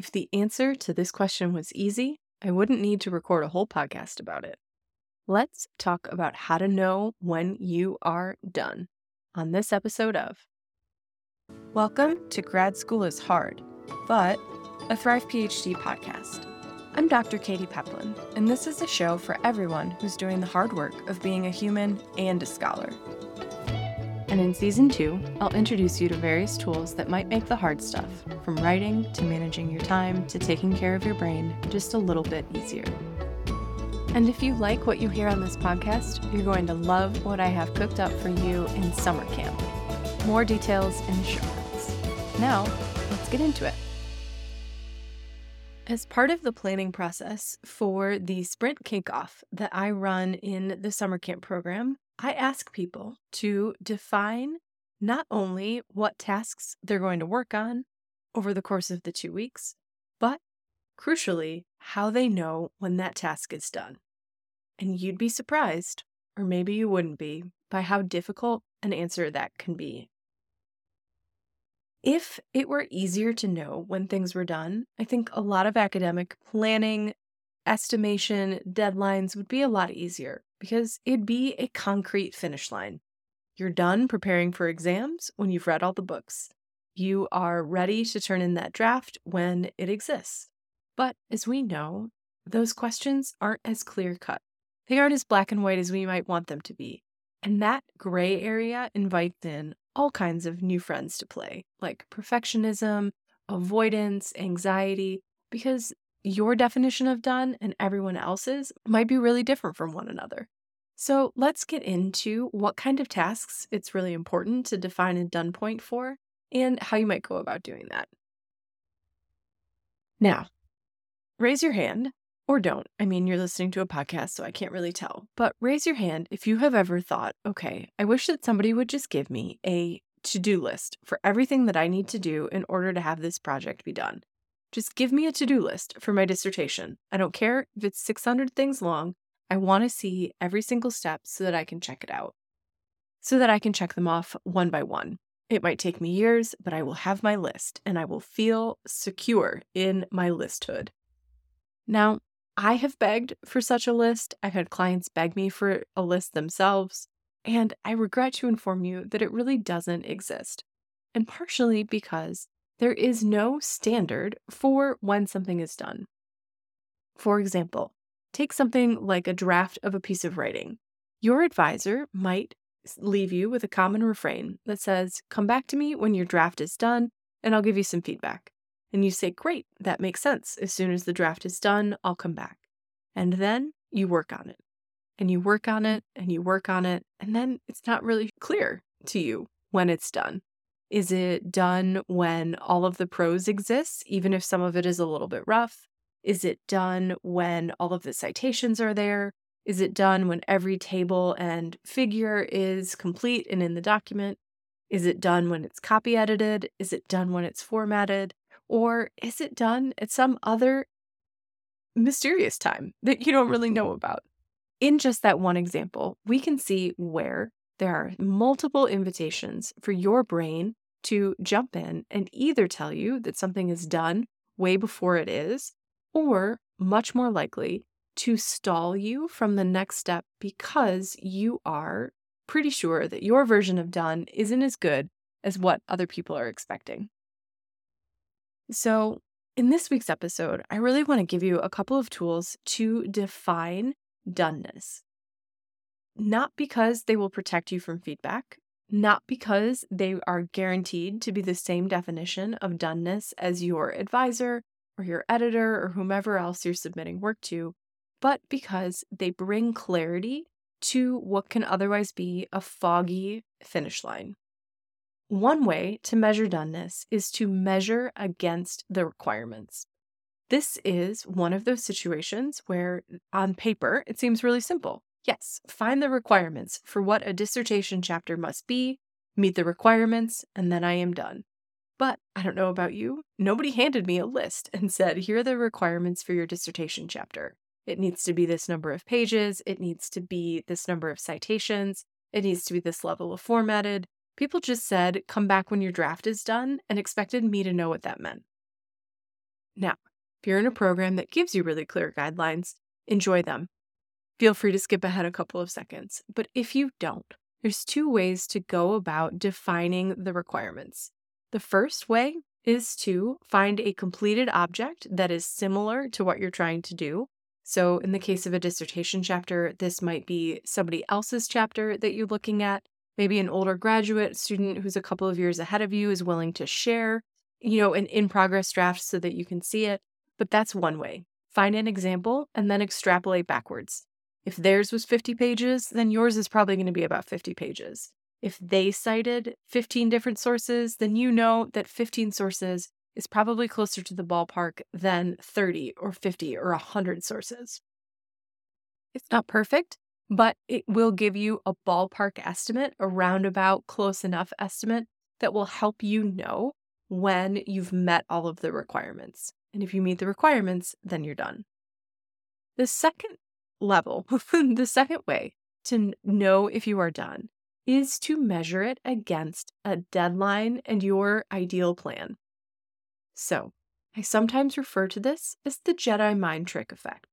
If the answer to this question was easy, I wouldn't need to record a whole podcast about it. Let's talk about how to know when you are done on this episode of Welcome to Grad School is Hard, but a Thrive PhD podcast. I'm Dr. Katy Peplin, and this is a show for everyone who's doing the hard work of being a human and a scholar. And in season two, I'll introduce you to various tools that might make the hard stuff, from writing to managing your time to taking care of your brain, just a little bit easier. And if you like what you hear on this podcast, you're going to love what I have cooked up for you in summer camp. More details in the show notes. Now, let's get into it. As part of the planning process for the sprint kickoff that I run in the summer camp program, I ask people to define not only what tasks they're going to work on over the course of the two weeks, but crucially, how they know when that task is done. And you'd be surprised, or maybe you wouldn't be, by how difficult an answer that can be. If it were easier to know when things were done, I think a lot of academic planning, estimation, deadlines would be a lot easier because it'd be a concrete finish line. You're done preparing for exams when you've read all the books. You are ready to turn in that draft when it exists. But as we know, those questions aren't as clear cut. They aren't as black and white as we might want them to be. And that gray area invites in all kinds of new friends to play, like perfectionism, avoidance, anxiety, because your definition of done and everyone else's might be really different from one another. So let's get into what kind of tasks it's really important to define a done point for and how you might go about doing that. Now, raise your hand or don't. I mean, you're listening to a podcast, so I can't really tell, but raise your hand if you have ever thought, okay, I wish that somebody would just give me a to do list for everything that I need to do in order to have this project be done. Just give me a to do list for my dissertation. I don't care if it's 600 things long. I want to see every single step so that I can check it out, so that I can check them off one by one. It might take me years, but I will have my list and I will feel secure in my listhood. Now, I have begged for such a list. I've had clients beg me for a list themselves, and I regret to inform you that it really doesn't exist. And partially because there is no standard for when something is done. For example, take something like a draft of a piece of writing. Your advisor might leave you with a common refrain that says, Come back to me when your draft is done, and I'll give you some feedback. And you say, Great, that makes sense. As soon as the draft is done, I'll come back. And then you work on it. And you work on it, and you work on it, and then it's not really clear to you when it's done. Is it done when all of the prose exists, even if some of it is a little bit rough? Is it done when all of the citations are there? Is it done when every table and figure is complete and in the document? Is it done when it's copy edited? Is it done when it's formatted? Or is it done at some other mysterious time that you don't really mm-hmm. know about? In just that one example, we can see where there are multiple invitations for your brain to jump in and either tell you that something is done way before it is, or much more likely to stall you from the next step because you are pretty sure that your version of done isn't as good as what other people are expecting. So, in this week's episode, I really want to give you a couple of tools to define doneness. Not because they will protect you from feedback, not because they are guaranteed to be the same definition of doneness as your advisor or your editor or whomever else you're submitting work to, but because they bring clarity to what can otherwise be a foggy finish line. One way to measure doneness is to measure against the requirements. This is one of those situations where, on paper, it seems really simple. Yes, find the requirements for what a dissertation chapter must be, meet the requirements, and then I am done. But I don't know about you, nobody handed me a list and said, here are the requirements for your dissertation chapter. It needs to be this number of pages, it needs to be this number of citations, it needs to be this level of formatted. People just said, come back when your draft is done, and expected me to know what that meant. Now, if you're in a program that gives you really clear guidelines, enjoy them. Feel free to skip ahead a couple of seconds. But if you don't, there's two ways to go about defining the requirements. The first way is to find a completed object that is similar to what you're trying to do. So, in the case of a dissertation chapter, this might be somebody else's chapter that you're looking at. Maybe an older graduate student who's a couple of years ahead of you is willing to share, you know, an in progress draft so that you can see it. But that's one way. Find an example and then extrapolate backwards. If theirs was 50 pages, then yours is probably going to be about 50 pages. If they cited 15 different sources, then you know that 15 sources is probably closer to the ballpark than 30 or 50 or 100 sources. It's not perfect, but it will give you a ballpark estimate, a roundabout close enough estimate that will help you know when you've met all of the requirements. And if you meet the requirements, then you're done. The second level, the second way to know if you are done is to measure it against a deadline and your ideal plan. So, I sometimes refer to this as the Jedi mind trick effect.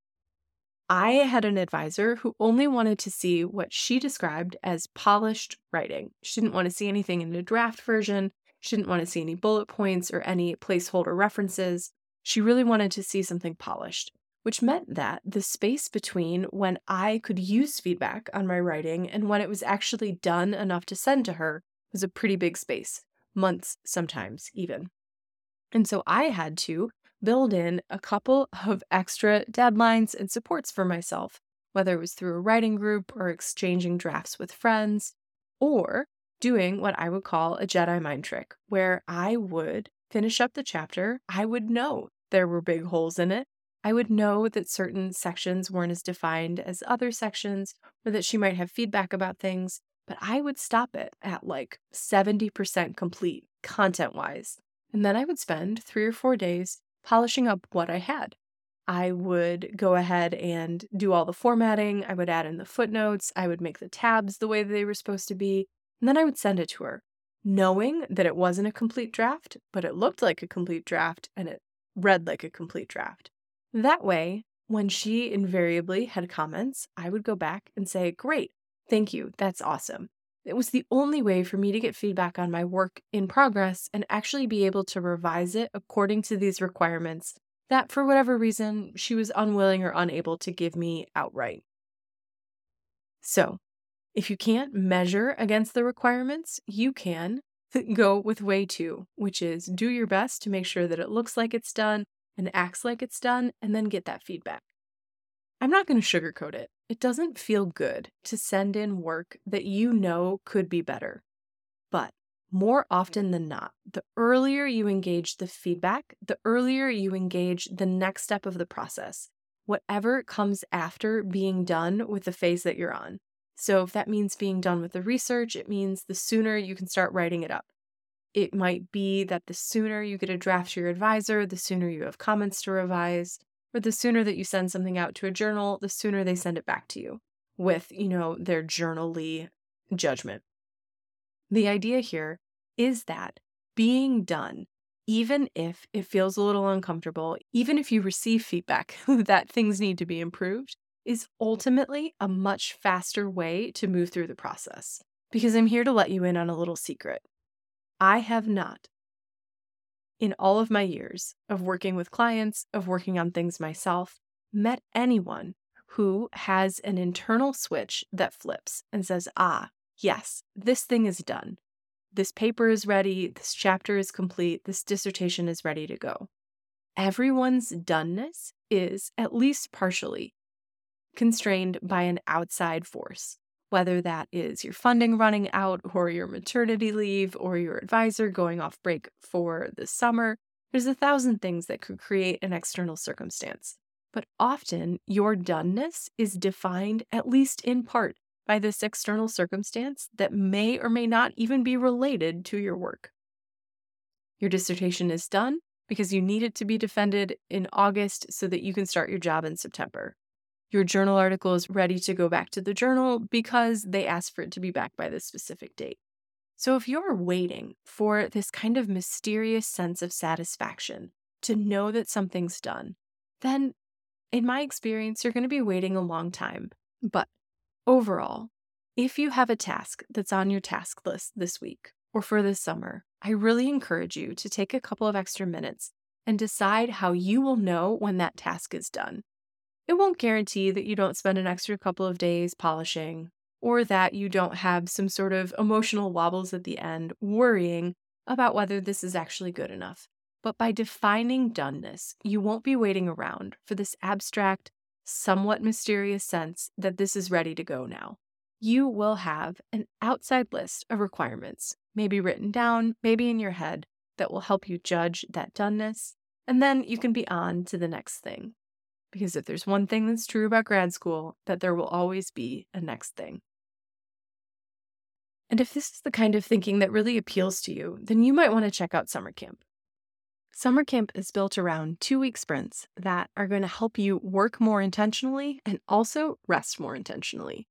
I had an advisor who only wanted to see what she described as polished writing. She didn't want to see anything in a draft version. She didn't want to see any bullet points or any placeholder references. She really wanted to see something polished which meant that the space between when I could use feedback on my writing and when it was actually done enough to send to her was a pretty big space, months sometimes even. And so I had to build in a couple of extra deadlines and supports for myself, whether it was through a writing group or exchanging drafts with friends, or doing what I would call a Jedi mind trick, where I would finish up the chapter. I would know there were big holes in it. I would know that certain sections weren't as defined as other sections, or that she might have feedback about things, but I would stop it at like 70% complete content wise. And then I would spend three or four days polishing up what I had. I would go ahead and do all the formatting. I would add in the footnotes. I would make the tabs the way they were supposed to be. And then I would send it to her, knowing that it wasn't a complete draft, but it looked like a complete draft and it read like a complete draft. That way, when she invariably had comments, I would go back and say, Great, thank you, that's awesome. It was the only way for me to get feedback on my work in progress and actually be able to revise it according to these requirements that, for whatever reason, she was unwilling or unable to give me outright. So, if you can't measure against the requirements, you can go with way two, which is do your best to make sure that it looks like it's done and acts like it's done, and then get that feedback. I'm not going to sugarcoat it. It doesn't feel good to send in work that you know could be better. But more often than not, the earlier you engage the feedback, the earlier you engage the next step of the process, whatever comes after being done with the phase that you're on. So, if that means being done with the research, it means the sooner you can start writing it up. It might be that the sooner you get a draft to your advisor, the sooner you have comments to revise, or the sooner that you send something out to a journal, the sooner they send it back to you with, you know, their journally judgment. The idea here is that being done, even if it feels a little uncomfortable, even if you receive feedback that things need to be improved, is ultimately a much faster way to move through the process. Because I'm here to let you in on a little secret. I have not, in all of my years of working with clients, of working on things myself, met anyone who has an internal switch that flips and says, ah, yes, this thing is done. This paper is ready. This chapter is complete. This dissertation is ready to go. Everyone's doneness is, at least partially, constrained by an outside force whether that is your funding running out or your maternity leave or your advisor going off break for the summer. There's a thousand things that could create an external circumstance. But often your doneness is defined, at least in part, by this external circumstance that may or may not even be related to your work. Your dissertation is done because you need it to be defended in August so that you can start your job in September. Your journal article is ready to go back to the journal because they asked for it to be back by this specific date. So, if you're waiting for this kind of mysterious sense of satisfaction to know that something's done, then in my experience, you're going to be waiting a long time. But overall, if you have a task that's on your task list this week or for this summer, I really encourage you to take a couple of extra minutes and decide how you will know when that task is done. It won't guarantee that you don't spend an extra couple of days polishing or that you don't have some sort of emotional wobbles at the end worrying about whether this is actually good enough. But by defining doneness, you won't be waiting around for this abstract, somewhat mysterious sense that this is ready to go now. You will have an outside list of requirements, maybe written down, maybe in your head, that will help you judge that doneness. And then you can be on to the next thing. Because if there's one thing that's true about grad school, that there will always be a next thing. And if this is the kind of thinking that really appeals to you, then you might want to check out summer camp. Summer camp is built around two week sprints that are going to help you work more intentionally and also rest more intentionally.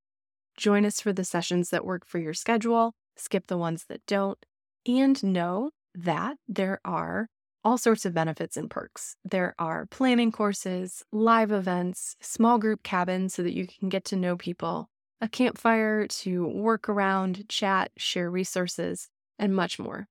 Join us for the sessions that work for your schedule, skip the ones that don't, and know that there are all sorts of benefits and perks. There are planning courses, live events, small group cabins so that you can get to know people, a campfire to work around, chat, share resources, and much more.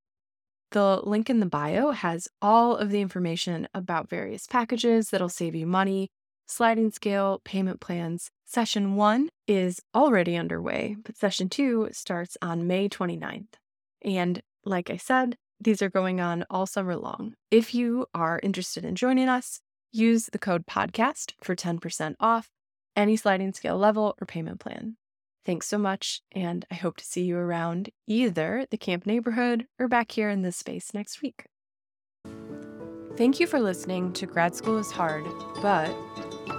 The link in the bio has all of the information about various packages that'll save you money, sliding scale, payment plans. Session one is already underway, but session two starts on May 29th. And like I said, these are going on all summer long. If you are interested in joining us, use the code podcast for 10% off any sliding scale level or payment plan. Thanks so much, and I hope to see you around either the camp neighborhood or back here in this space next week. Thank you for listening to Grad School is Hard, but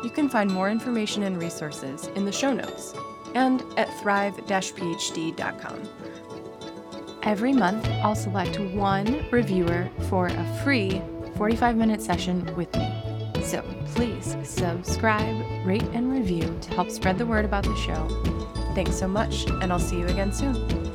you can find more information and resources in the show notes and at thrive phd.com. Every month, I'll select one reviewer for a free 45 minute session with me. So please subscribe, rate, and review to help spread the word about the show. Thanks so much, and I'll see you again soon.